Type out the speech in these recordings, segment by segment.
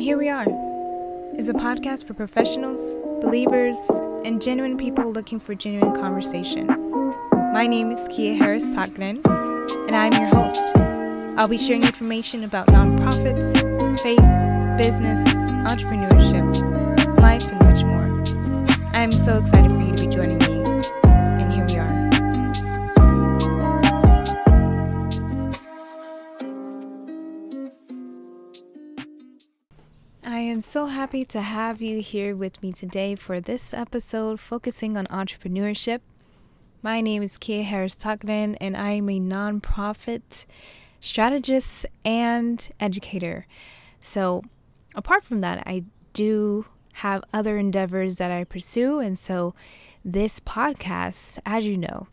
And here we are is a podcast for professionals, believers, and genuine people looking for genuine conversation. My name is Kiah Harris Tattegrain, and I'm your host. I'll be sharing information about nonprofits, faith, business, entrepreneurship, life, and much more. I'm so excited for you to be joining me, so happy to have you here with me today for this episode focusing on entrepreneurship. My name is Kiah Harris Tattegrain, and I am a nonprofit strategist and educator. So, apart from that, I do have other endeavors that I pursue, and so this podcast, as you know,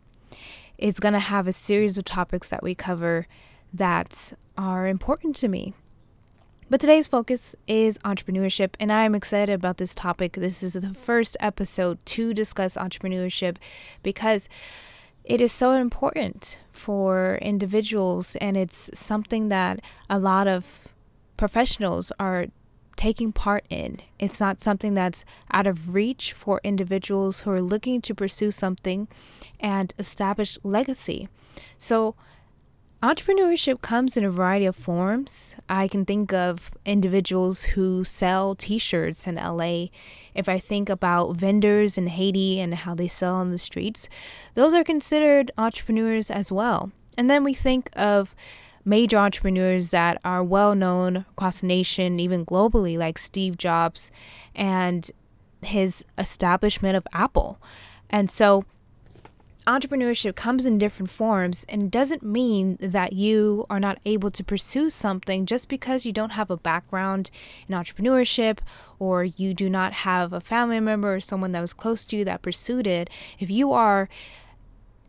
is going to have a series of topics that we cover that are important to me. But today's focus is entrepreneurship, and I'm excited about this topic. This is the first episode to discuss entrepreneurship because it is so important for individuals, and it's something that a lot of professionals are taking part in. It's not something that's out of reach for individuals who are looking to pursue something and establish legacy. So, Entrepreneurship comes in a variety of forms. I can think of individuals who sell t shirts in LA. If I think about vendors in Haiti and how they sell on the streets, those are considered entrepreneurs as well. And then we think of major entrepreneurs that are well known across the nation, even globally, like Steve Jobs and his establishment of Apple. And so entrepreneurship comes in different forms and doesn't mean that you are not able to pursue something just because you don't have a background in entrepreneurship or you do not have a family member or someone that was close to you that pursued it. If you are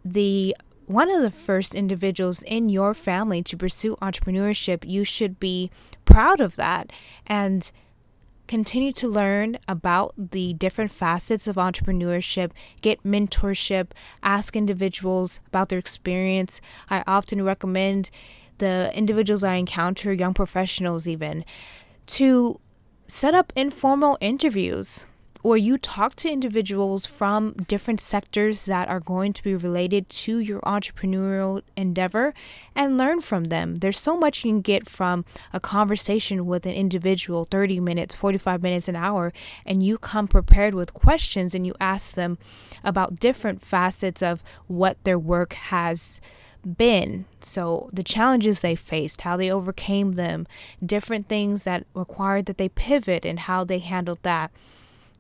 the one of the first individuals in your family to pursue entrepreneurship, you should be proud of that and continue to learn about the different facets of entrepreneurship, get mentorship, ask individuals about their experience. I often recommend the individuals I encounter, young professionals even, to set up informal interviews or you talk to individuals from different sectors that are going to be related to your entrepreneurial endeavor and learn from them. There's so much you can get from a conversation with an individual 30 minutes, 45 minutes, an hour, and you come prepared with questions and you ask them about different facets of what their work has been. So, the challenges they faced, how they overcame them, different things that required that they pivot, and how they handled that.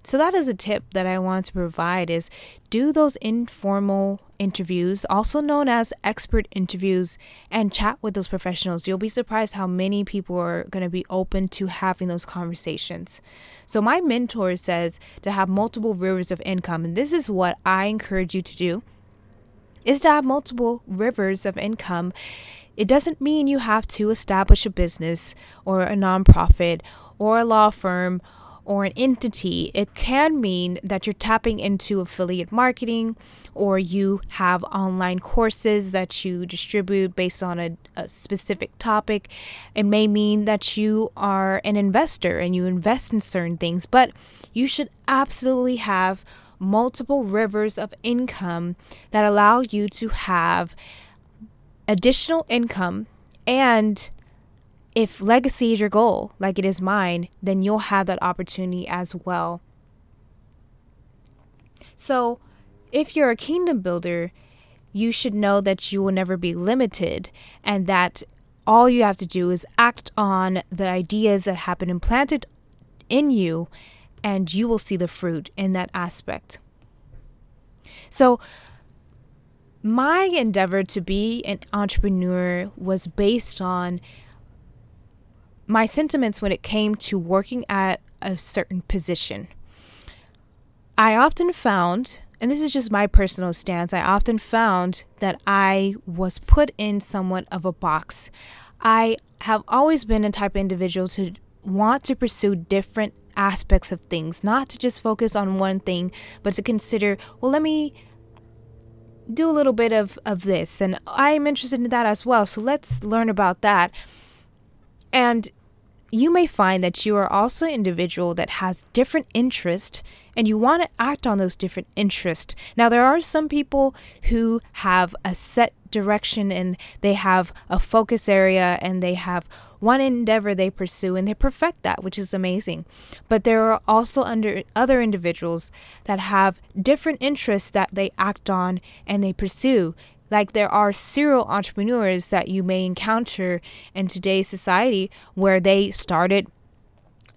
So that is a tip that I want to provide is do those informal interviews, also known as expert interviews, and chat with those professionals. You'll be surprised how many people are going to be open to having those conversations. So my mentor says to have multiple rivers of income, and this is what I encourage you to do is to have multiple rivers of income. It doesn't mean you have to establish a business or a nonprofit or a law firm or an entity, it can mean that you're tapping into affiliate marketing or you have online courses that you distribute based on a, a, specific topic. It may mean that you are an investor and you invest in certain things, but you should absolutely have multiple rivers of income that allow you to have additional income and if legacy is your goal, like it is mine, then you'll have that opportunity as well. So, if you're a kingdom builder, you should know that you will never be limited and that all you have to do is act on the ideas that have been implanted in you, and you will see the fruit in that aspect. So, my endeavor to be an entrepreneur was based on my sentiments when it came to working at a certain position. I often found, and this is just my personal stance, I often found that I was put in somewhat of a box. I have always been a type of individual to want to pursue different aspects of things, not to just focus on one thing, but to consider, well, let me do a little bit of, of this. And I'm interested in that as well. So let's learn about that. And you may find that you are also an individual that has different interests and you want to act on those different interests. Now, there are some people who have a set direction and they have a focus area and they have one endeavor they pursue and they perfect that, which is amazing. But there are also under other individuals that have different interests that they act on and they pursue. Like there are serial entrepreneurs that you may encounter in today's society where they started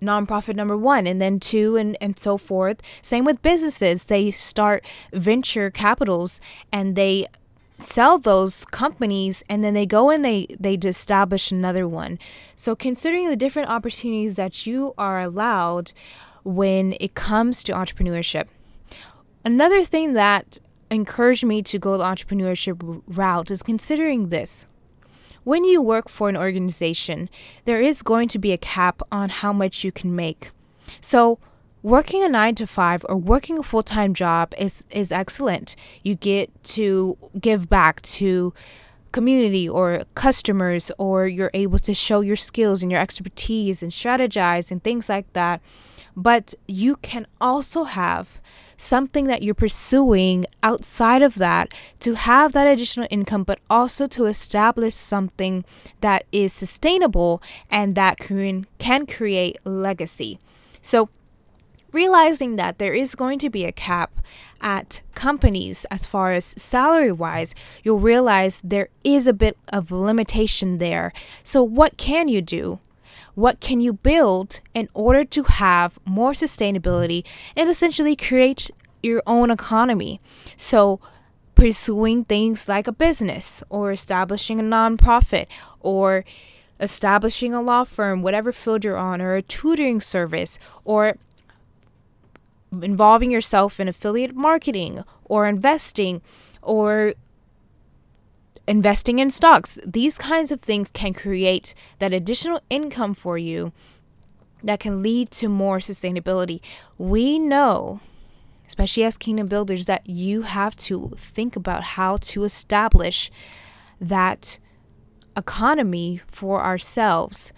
nonprofit number one and then two and, and so forth. Same with businesses. They start venture capitals and they sell those companies and then they go and they they establish another one. So considering the different opportunities that you are allowed when it comes to entrepreneurship. Another thing that encouraged me to go the entrepreneurship route is considering this. When you work for an organization, there is going to be a cap on how much you can make. So, working a 9 to 5 or working a full-time job is is excellent. You get to give back to community or customers or you're able to show your skills and your expertise and strategize and things like that. But you can also have something that you're pursuing outside of that to have that additional income, but also to establish something that is sustainable and that can, can create legacy. So, realizing that there is going to be a cap at companies as far as salary wise, you'll realize there is a bit of limitation there. So, what can you do? What can you build in order to have more sustainability and essentially create your own economy? So, pursuing things like a business or establishing a nonprofit or establishing a law firm, whatever field you're on, or a tutoring service, or involving yourself in affiliate marketing or investing or investing in stocks. These kinds of things can create that additional income for you that can lead to more sustainability. We know, especially as kingdom builders, that you have to think about how to establish that economy for ourselves,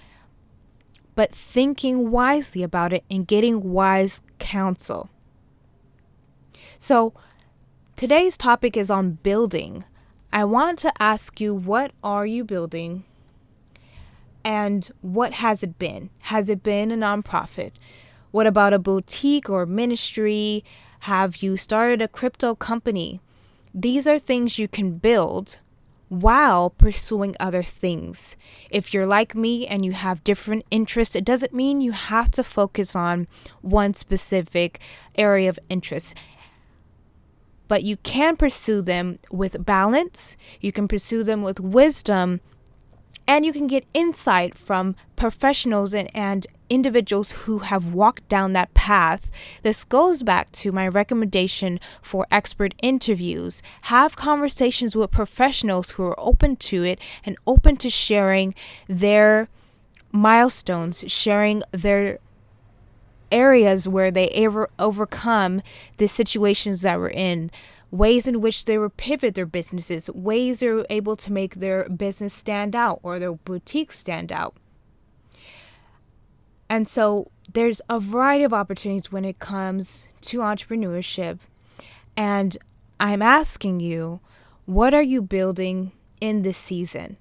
but thinking wisely about it and getting wise counsel. So, today's topic is on building I want to ask you what are you building and what has it been? Has it been a nonprofit? What about a boutique or ministry? Have you started a crypto company? These are things you can build while pursuing other things. If you're like me and you have different interests, it doesn't mean you have to focus on one specific area of interest but you can pursue them with balance, you can pursue them with wisdom, and you can get insight from professionals and, and individuals who have walked down that path. This goes back to my recommendation for expert interviews. Have conversations with professionals who are open to it and open to sharing their milestones, sharing their areas where they ever overcome the situations that we're in ways in which they pivot their businesses, ways they're able to make their business stand out or their boutique stand out. And so there's a variety of opportunities when it comes to entrepreneurship. And I'm asking you, what are you building in this season?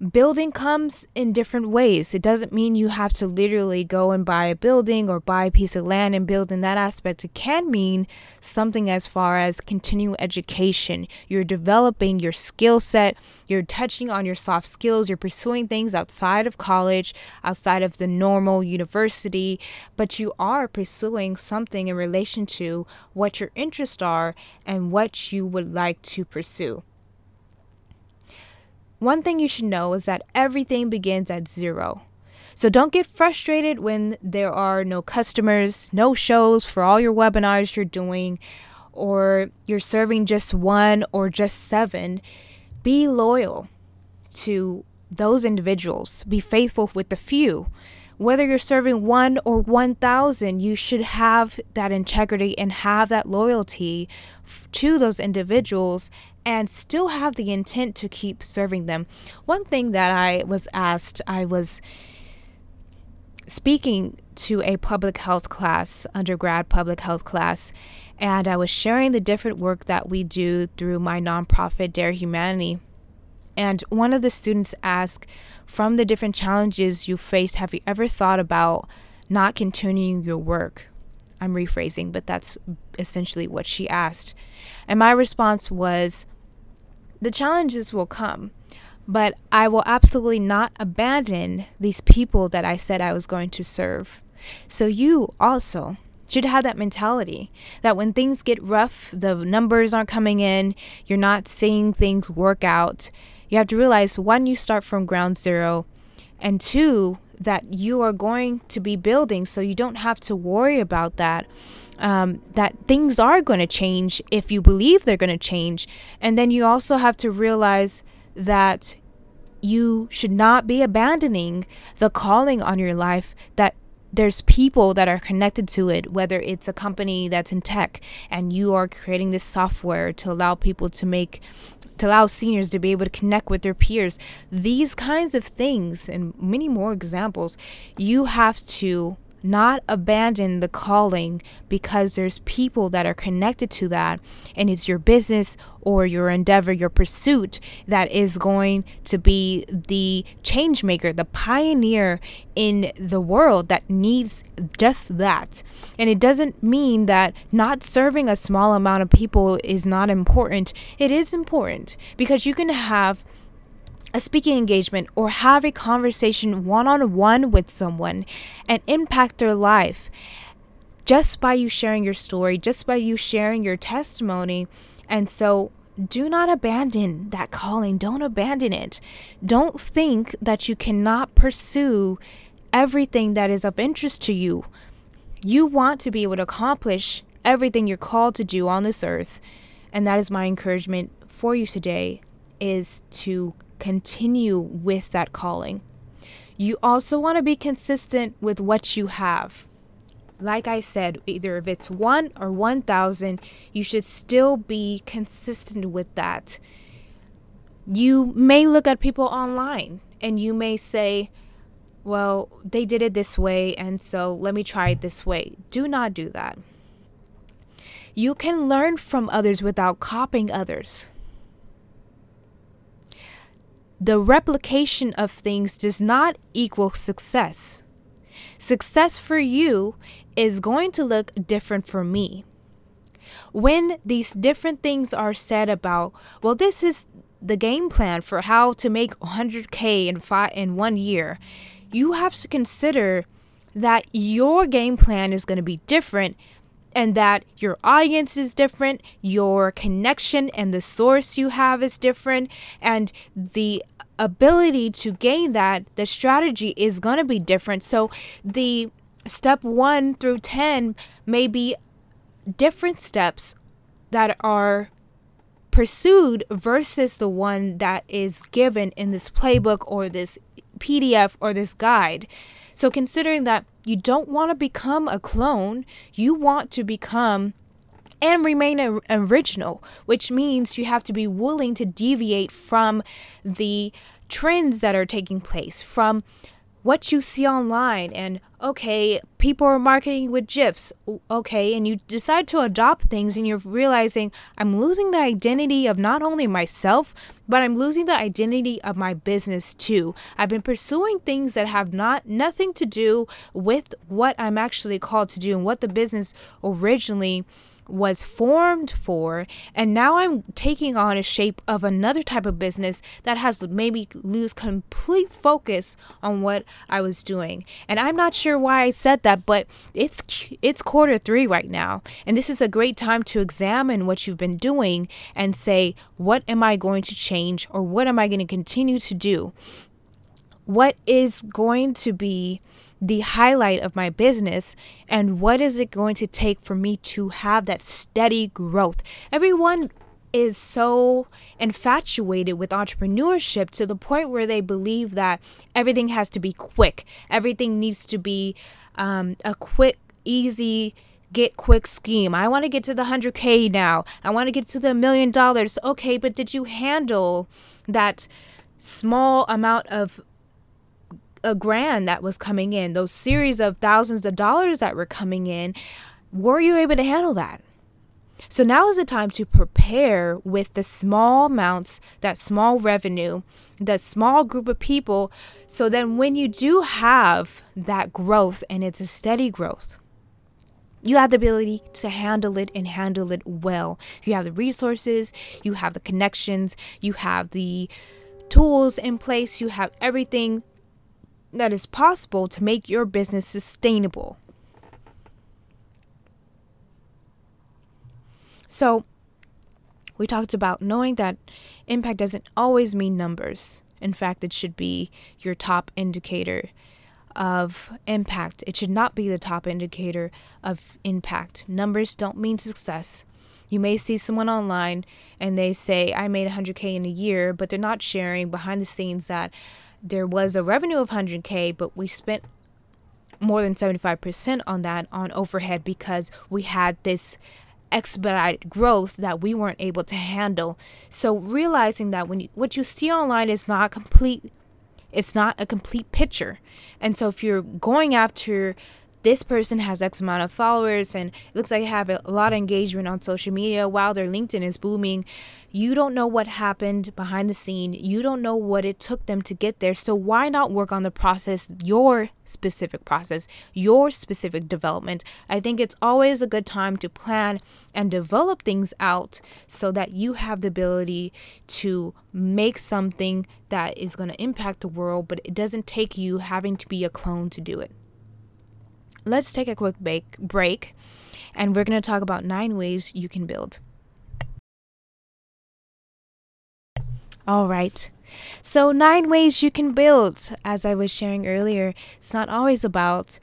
Building comes in different ways. It doesn't mean you have to literally go and buy a building or buy a piece of land and build in that aspect. It can mean something as far as continuing education. You're developing your skill set, you're touching on your soft skills, you're pursuing things outside of college, outside of the normal university, but you are pursuing something in relation to what your interests are and what you would like to pursue. One thing you should know is that everything begins at zero. So don't get frustrated when there are no customers, no shows for all your webinars you're doing, or you're serving just one or just seven. Be loyal to those individuals, be faithful with the few. Whether you're serving one or 1,000, you should have that integrity and have that loyalty to those individuals and still have the intent to keep serving them. One thing that I was asked, I was speaking to a public health class, undergrad public health class, and I was sharing the different work that we do through my nonprofit, Dare Humanity. And one of the students asked, from the different challenges you faced, have you ever thought about not continuing your work? I'm rephrasing, but that's essentially what she asked. And my response was, the challenges will come, but I will absolutely not abandon these people that I said I was going to serve. So you also should have that mentality that when things get rough, the numbers aren't coming in, you're not seeing things work out. You have to realize one, you start from ground zero, and two, that you are going to be building, so you don't have to worry about that. Um, that things are going to change if you believe they're going to change. And then you also have to realize that you should not be abandoning the calling on your life that there's people that are connected to it, whether it's a company that's in tech and you are creating this software to allow people to make, to allow seniors to be able to connect with their peers. These kinds of things and many more examples, you have to not abandon the calling because there's people that are connected to that and it's your business or your endeavor your pursuit that is going to be the change maker the pioneer in the world that needs just that. And it doesn't mean that not serving a small amount of people is not important. It is important because you can have a speaking engagement or have a conversation one on one with someone and impact their life just by you sharing your story, just by you sharing your testimony. And so do not abandon that calling. Don't abandon it. Don't think that you cannot pursue everything that is of interest to you. You want to be able to accomplish everything you're called to do on this earth. And that is my encouragement for you today is to continue with that calling. You also want to be consistent with what you have. Like I said, either if it's one or 1,000, you should still be consistent with that. You may look at people online and you may say, well, they did it this way, and so let me try it this way. Do not do that. You can learn from others without copying others the replication of things does not equal success. Success for you is going to look different for me. When these different things are said about, well, this is the game plan for how to make 100k in five in one year, you have to consider that your game plan is going to be different and that your audience is different, your connection and the source you have is different, and the ability to gain that, the strategy is going to be different. So the step one through 10 may be different steps that are pursued versus the one that is given in this playbook or this PDF or this guide. So, considering that you don't want to become a clone, you want to become and remain a- original, which means you have to be willing to deviate from the trends that are taking place, from what you see online and okay people are marketing with gifs okay and you decide to adopt things and you're realizing i'm losing the identity of not only myself but i'm losing the identity of my business too. I've been pursuing things that have not nothing to do with what i'm actually called to do and what the business originally was formed for and now i'm taking on a shape of another type of business that has made me lose complete focus on what i was doing. And i'm not sure why i said that but it's it's quarter 3 right now and this is a great time to examine what you've been doing and say what am i going to change or what am i going to continue to do? What is going to be the highlight of my business and what is it going to take for me to have that steady growth. Everyone is so infatuated with entrepreneurship to the point where they believe that everything has to be quick, everything needs to be um, a quick, easy, get quick scheme. I want to get to the 100K now. I want to get to the million dollars. Okay, but did you handle that small amount of a grand that was coming in, those series of thousands of dollars that were coming in, were you able to handle that? So now is the time to prepare with the small amounts, that small revenue, that small group of people. So then when you do have that growth and it's a steady growth, you have the ability to handle it and handle it well. You have the resources, you have the connections, you have the tools in place, you have everything that is possible to make your business sustainable. So, we talked about knowing that impact doesn't always mean numbers. In fact, it should be your top indicator of impact. It should not be the top indicator of impact. Numbers don't mean success. You may see someone online and they say, I made 100K in a year, but they're not sharing behind the scenes that there was a revenue of 100K, but we spent more than 75% on that on overhead because we had this expedited growth that we weren't able to handle. So realizing that when you, what you see online is not complete it's not a complete picture. And so if you're going after this person has X amount of followers and it looks like they have a lot of engagement on social media while their LinkedIn is booming. You don't know what happened behind the scene. You don't know what it took them to get there. So why not work on the process, your specific process, your specific development? I think it's always a good time to plan and develop things out so that you have the ability to make something that is going to impact the world, but it doesn't take you having to be a clone to do it let's take a quick break, break and we're going to talk about nine ways you can build. All right. So, nine ways you can build. As I was sharing earlier, it's not always about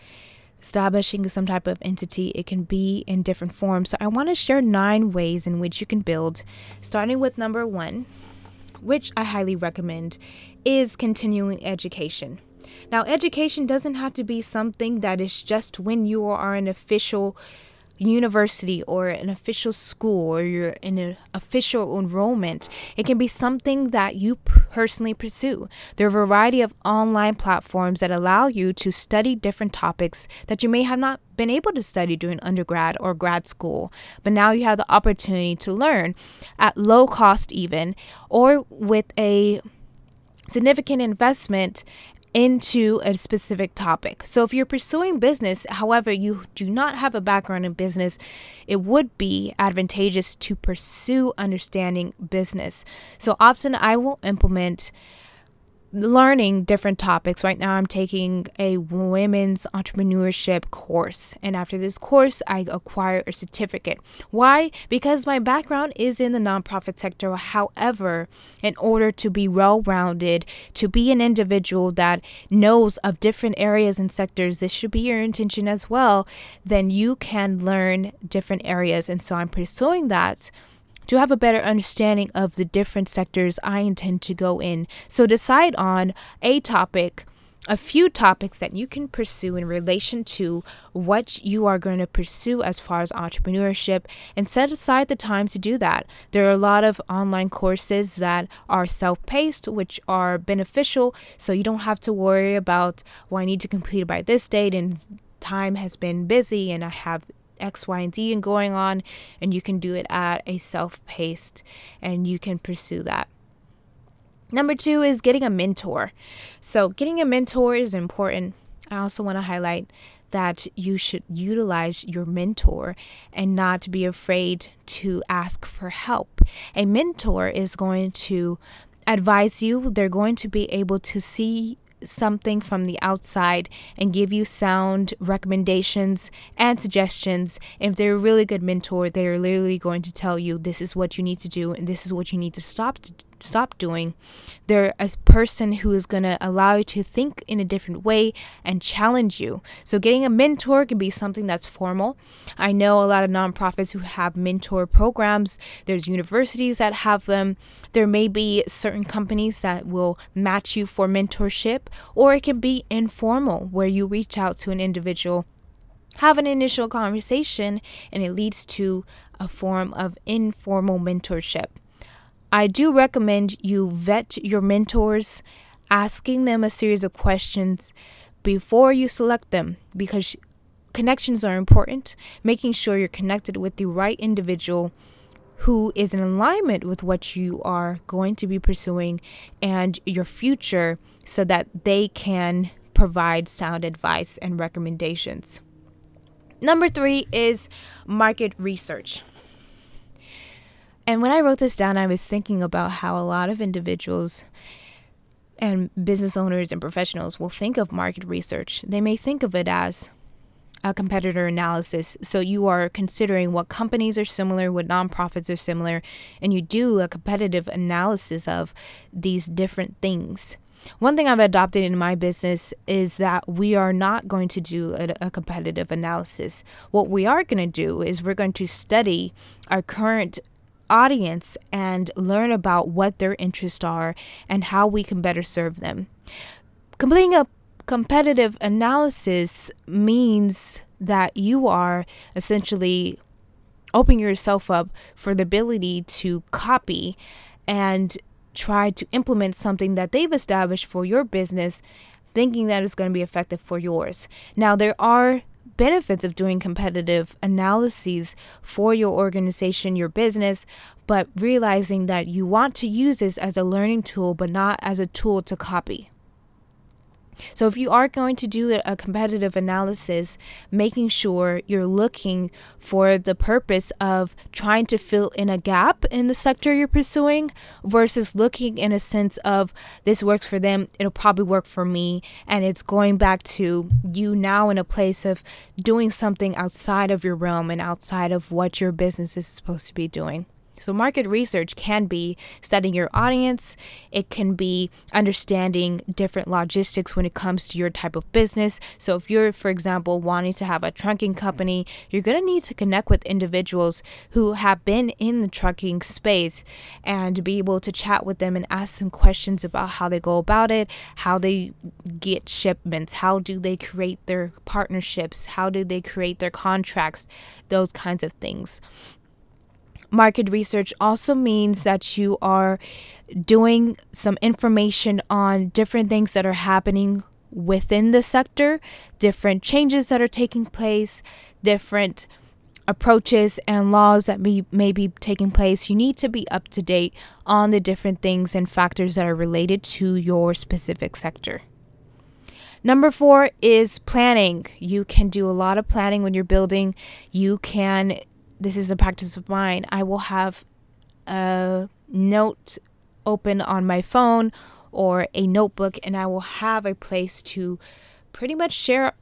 establishing some type of entity, it can be in different forms. So, I want to share nine ways in which you can build, starting with number one, which I highly recommend, is continuing education. Now, education doesn't have to be something that is just when you are an official university or an official school or you're in an official enrollment. It can be something that you personally pursue. There are a variety of online platforms that allow you to study different topics that you may have not been able to study during undergrad or grad school, but now you have the opportunity to learn at low cost, even, or with a significant investment into a specific topic. So if you're pursuing business, however, you do not have a background in business, it would be advantageous to pursue understanding business. So often I will implement learning different topics. Right now, I'm taking a women's entrepreneurship course, and after this course, I acquire a certificate. Why? Because my background is in the nonprofit sector. However, in order to be well rounded, to be an individual that knows of different areas and sectors, this should be your intention as well, then you can learn different areas. And so I'm pursuing that to have a better understanding of the different sectors I intend to go in. So decide on a topic a few topics that you can pursue in relation to what you are going to pursue as far as entrepreneurship and set aside the time to do that. There are a lot of online courses that are self paced, which are beneficial, so you don't have to worry about, well, I need to complete it by this date and time has been busy and I have X, Y, and Z and going on, and you can do it at a self paced and you can pursue that. Number two is getting a mentor. So, getting a mentor is important. I also want to highlight that you should utilize your mentor and not be afraid to ask for help. A mentor is going to advise you, they're going to be able to see something from the outside and give you sound recommendations and suggestions. If they're a really good mentor, they are literally going to tell you this is what you need to do and this is what you need to stop to stop doing. They're a person who is going to allow you to think in a different way and challenge you. So, getting a mentor can be something that's formal. I know a lot of nonprofits who have mentor programs, there's universities that have them. There may be certain companies that will match you for mentorship, or it can be informal where you reach out to an individual have an initial conversation and it leads to a form of informal mentorship. I do recommend you vet your mentors asking them a series of questions before you select them because connections are important, making sure you're connected with the right individual who is in alignment with what you are going to be pursuing and your future so that they can provide sound advice and recommendations. Number three is market research. And when I wrote this down, I was thinking about how a lot of individuals and business owners and professionals will think of market research. They may think of it as a competitor analysis. So you are considering what companies are similar, what nonprofits are similar, and you do a competitive analysis of these different things. One thing I've adopted in my business is that we are not going to do a, a competitive analysis. What we are going to do is we're going to study our current audience and learn about what their interests are and how we can better serve them. Completing a competitive analysis means that you are essentially opening yourself up for the ability to copy and try to implement something that they've established for your business, thinking that it's going to be effective for yours. Now, there are benefits of doing competitive analyses for your organization, your business, but realizing that you want to use this as a learning tool, but not as a tool to copy. So, if you are going to do a competitive analysis, making sure you're looking for the purpose of trying to fill in a gap in the sector you're pursuing versus looking in a sense of this works for them, it'll probably work for me. And it's going back to you now in a place of doing something outside of your realm and outside of what your business is supposed to be doing. So, market research can be studying your audience, it can be understanding different logistics when it comes to your type of business. So, if you're, for example, wanting to have a trucking company, you're going to need to connect with individuals who have been in the trucking space and be able to chat with them and ask them questions about how they go about it, how they get shipments, how do they create their partnerships, how do they create their contracts, those kinds of things market research also means that you are doing some information on different things that are happening within the sector, different changes that are taking place, different approaches and laws that may, may be taking place. You need to be up to date on the different things and factors that are related to your specific sector. Number four is planning. You can do a lot of planning when you're building. You can this is a practice of mine. I will have a note open on my phone or a notebook, and I will have a place to pretty much share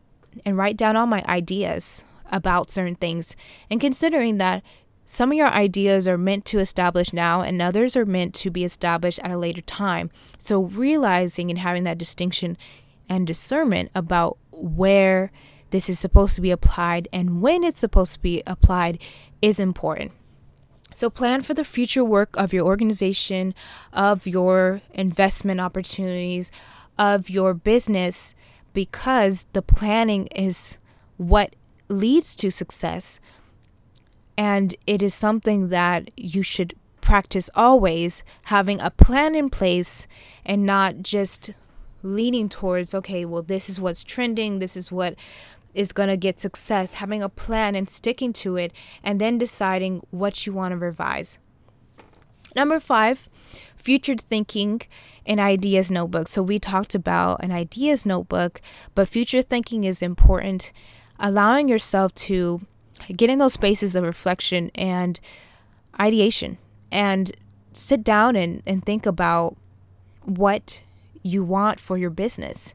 and write down all my ideas about certain things. And considering that some of your ideas are meant to establish now, and others are meant to be established at a later time. So, realizing and having that distinction and discernment about where this is supposed to be applied and when it's supposed to be applied is important. So, plan for the future work of your organization, of your investment opportunities, of your business, because the planning is what leads to success. And it is something that you should practice always, having a plan in place and not just leaning towards, okay, well, this is what's trending, this is what is going to get success, having a plan and sticking to it, and then deciding what you want to revise. Number five, future thinking and ideas notebook. So we talked about an ideas notebook, but future thinking is important. Allowing yourself to get in those spaces of reflection and ideation and sit down and, and think about what you want for your business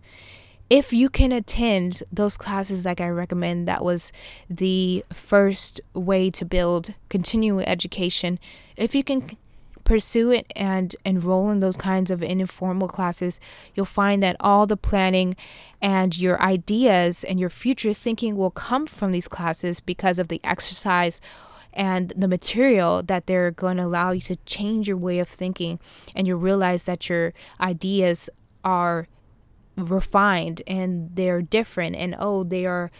if you can attend those classes like I recommend, that was the first way to build continuing education. If you can pursue it and enroll in those kinds of informal classes, you'll find that all the planning and your ideas and your future thinking will come from these classes because of the exercise and the material that they're going to allow you to change your way of thinking and you realize that your ideas are refined and they're different and oh they are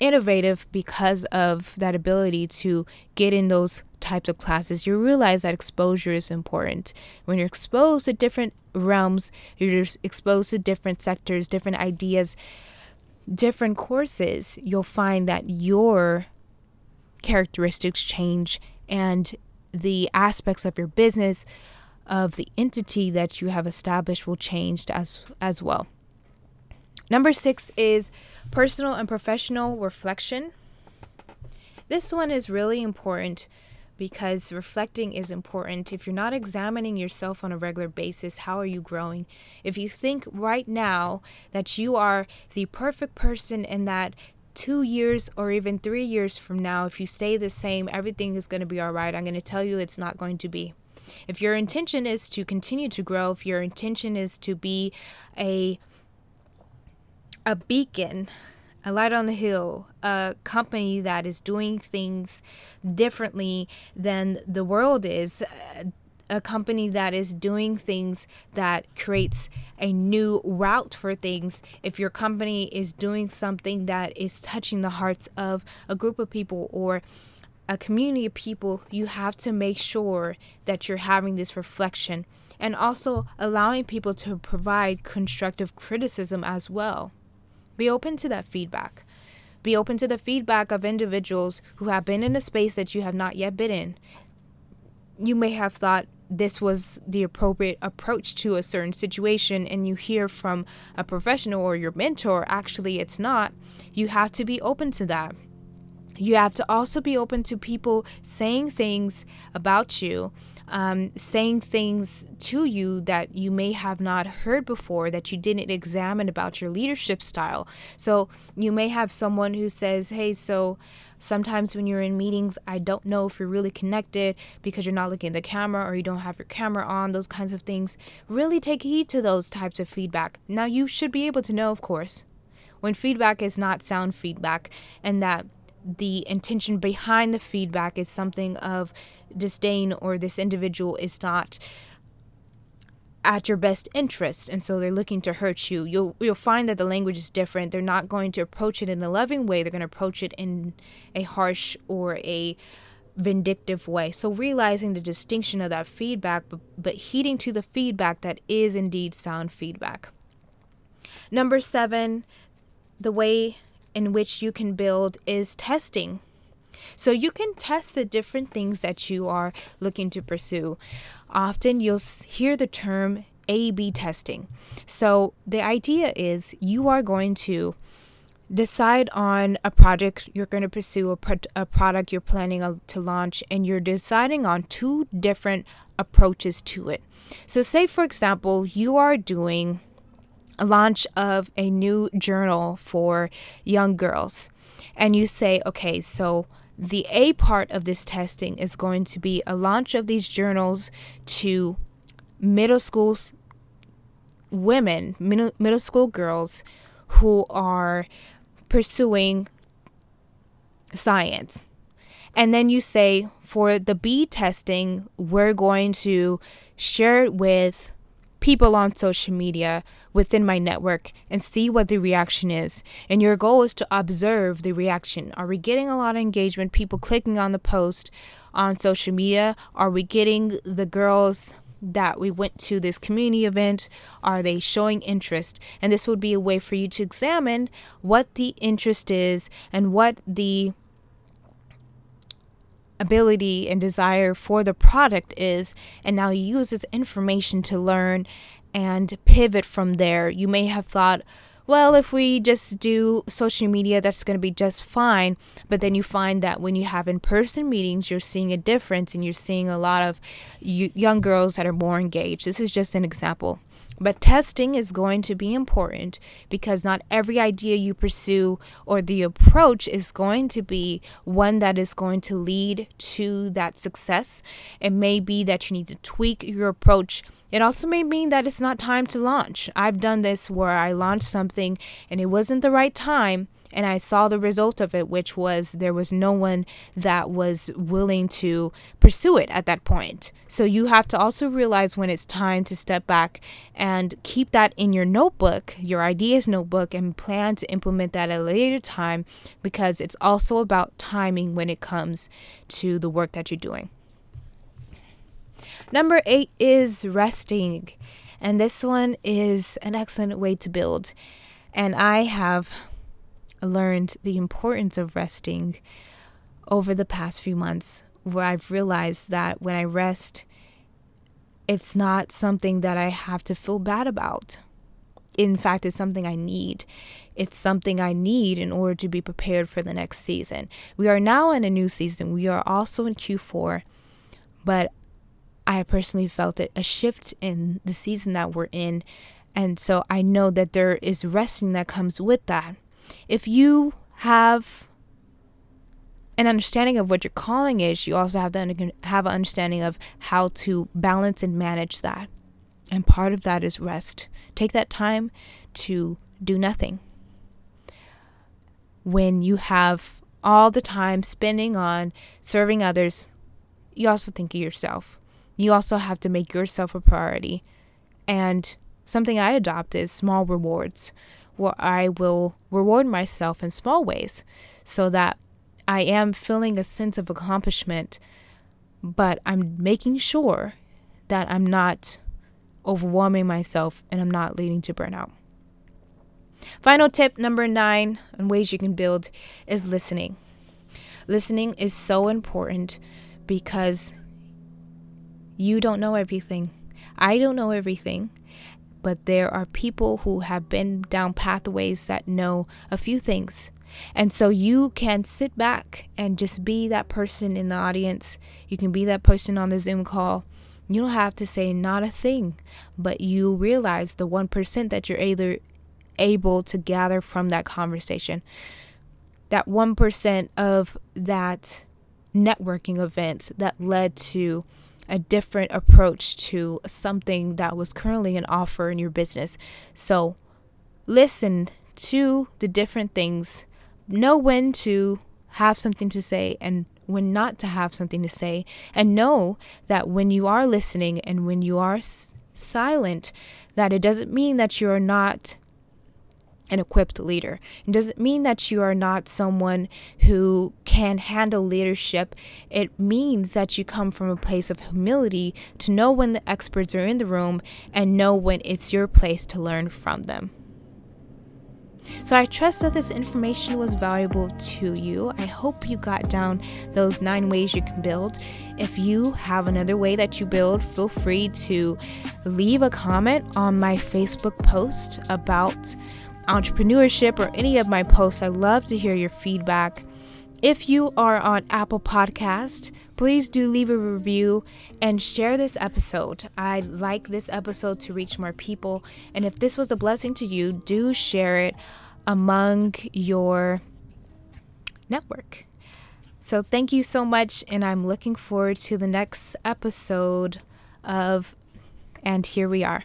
innovative because of that ability to get in those types of classes, you realize that exposure is important. When you're exposed to different realms, you're exposed to different sectors, different ideas, different courses, you'll find that your characteristics change and the aspects of your business of the entity that you have established will change as as well. Number 6 is personal and professional reflection. This one is really important because reflecting is important. If you're not examining yourself on a regular basis, how are you growing? If you think right now that you are the perfect person and that two years or even three years from now, if you stay the same, everything is going to be all right, I'm going to tell you it's not going to be. If your intention is to continue to grow, if your intention is to be a a beacon a light on the hill, a company that is doing things differently than the world is, a company that is doing things that creates a new route for things. If your company is doing something that is touching the hearts of a group of people or a community of people, you have to make sure that you're having this reflection and also allowing people to provide constructive criticism as well. Be open to that feedback. Be open to the feedback of individuals who have been in a space that you have not yet been in. You may have thought this was the appropriate approach to a certain situation, and you hear from a professional or your mentor, actually, it's not. You have to be open to that. You have to also be open to people saying things about you um, saying things to you that you may have not heard before, that you didn't examine about your leadership style. So you may have someone who says, Hey, so sometimes when you're in meetings, I don't know if you're really connected because you're not looking at the camera or you don't have your camera on, those kinds of things. Really take heed to those types of feedback. Now, you should be able to know, of course, when feedback is not sound feedback and that the intention behind the feedback is something of disdain or this individual is not at your best interest and so they're looking to hurt you. You'll you'll find that the language is different. They're not going to approach it in a loving way. They're going to approach it in a harsh or a vindictive way. So realizing the distinction of that feedback but, but heeding to the feedback that is indeed sound feedback. Number 7 the way in which you can build is testing. So you can test the different things that you are looking to pursue. Often you'll hear the term A B testing. So the idea is you are going to decide on a project you're going to pursue, a, pro- a product you're planning to launch, and you're deciding on two different approaches to it. So, say for example, you are doing launch of a new journal for young girls, and you say, okay, so the A part of this testing is going to be a launch of these journals to middle schools women, middle, middle school girls who are pursuing science. And then you say, for the B testing, we're going to share it with people on social media within my network and see what the reaction is. And your goal is to observe the reaction. Are we getting a lot of engagement, people clicking on the post on social media? Are we getting the girls that we went to this community event? Are they showing interest? And this would be a way for you to examine what the interest is and what the ability and desire for the product is, and now use this information to learn and pivot from there. You may have thought, well, if we just do social media, that's going to be just fine. But then you find that when you have in person meetings, you're seeing a difference and you're seeing a lot of young girls that are more engaged. This is just an example. But testing is going to be important because not every idea you pursue or the approach is going to be one that is going to lead to that success. It may be that you need to tweak your approach. It also may mean that it's not time to launch. I've done this where I launched something and it wasn't the right time and I saw the result of it, which was there was no one that was willing to pursue it at that point. So you have to also realize when it's time to step back and keep that in your notebook, your ideas notebook, and plan to implement that at a later time because it's also about timing when it comes to the work that you're doing. Number eight is resting. And this one is an excellent way to build. And I have learned the importance of resting over the past few months, where I've realized that when I rest, it's not something that I have to feel bad about. In fact, it's something I need. It's something I need in order to be prepared for the next season. We are now in a new season. We are also in Q4, but I personally felt a shift in the season that we're in. And so I know that there is resting that comes with that. If you have an understanding of what your calling is, you also have to have an understanding of how to balance and manage that. And part of that is rest. Take that time to do nothing. When you have all the time spending on serving others, you also think of yourself you also have to make yourself a priority. And something I adopt is small rewards, where I will reward myself in small ways so that I am feeling a sense of accomplishment, but I'm making sure that I'm not overwhelming myself and I'm not leading to burnout. Final tip number nine on ways you can build is listening. Listening is so important because you don't know everything. I don't know everything. But there are people who have been down pathways that know a few things. And so you can sit back and just be that person in the audience. You can be that person on the Zoom call. You don't have to say not a thing, but you realize the 1% that you're either able to gather from that conversation. That 1% of that networking event that led to a different approach to something that was currently an offer in your business. So listen to the different things, know when to have something to say and when not to have something to say, and know that when you are listening and when you are s- silent, that it doesn't mean that you are not an equipped leader. It doesn't mean that you are not someone who can handle leadership. It means that you come from a place of humility to know when the experts are in the room and know when it's your place to learn from them. So I trust that this information was valuable to you. I hope you got down those nine ways you can build. If you have another way that you build, feel free to leave a comment on my Facebook post about entrepreneurship or any of my posts. I love to hear your feedback. If you are on Apple Podcast, please do leave a review and share this episode. I'd like this episode to reach more people. And if this was a blessing to you, do share it among your network. So thank you so much, and I'm looking forward to the next episode of And Here We Are.